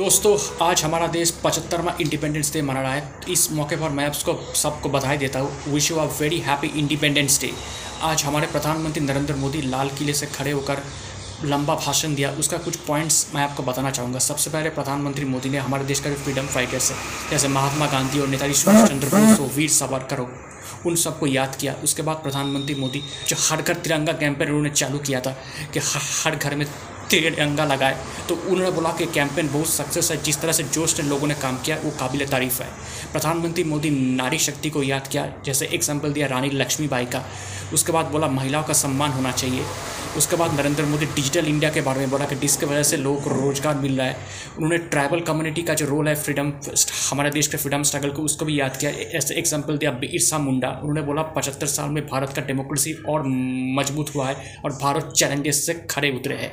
दोस्तों, आज हमारा देश पचहत्तरवा इंडिपेंडेंस डे मना रहा है। इस मौके पर मैं आपको, सबको बधाई देता हूँ। Wish you a very happy Independence Day आज हमारे प्रधानमंत्री नरेंद्र मोदी लाल किले से खड़े होकर लंबा भाषण दिया। उसका कुछ पॉइंट्स मैं आपको बताना चाहूँगा। सबसे पहले प्रधानमंत्री मोदी ने हमारे देश का जो फ्रीडम फाइटर्स है जैसे महात्मा गांधी और नेताजी सुभाष चंद्र बोस हो वीर सावरकर हो, उन सबको याद किया। उसके बाद प्रधानमंत्री मोदी जो हर घर तिरंगा कैंपेन उन्होंने चालू किया था कि हर घर में तिरंगा लगाए। तो उन्होंने बोला कि कैंपेन बहुत सक्सेस है। जिस तरह से जोश ने लोगों ने काम किया, वो काबिल तारीफ़ है। प्रधानमंत्री मोदी नारी शक्ति को याद किया। जैसे एग्ज़ाम्पल दिया रानी लक्ष्मीबाई का। उसके बाद बोला महिलाओं का सम्मान होना चाहिए। उसके बाद नरेंद्र मोदी डिजिटल इंडिया के बारे में बोला कि जिसकी वजह से लोगों को रोज़गार मिल रहा है। उन्होंने ट्राइबल कम्युनिटी का जो रोल है, फ्रीडम, हमारे देश के फ्रीडम स्ट्रगल को, उसको भी याद किया। ऐसे एग्ज़ाम्पल दिया बिरसा मुंडा। उन्होंने बोला पचहत्तर साल में भारत का डेमोक्रेसी और मज़बूत हुआ है और भारत चैलेंजेस से खड़े उतरे हैं।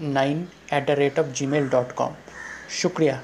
nine at the rate of Gmail dot com. शुक्रिया।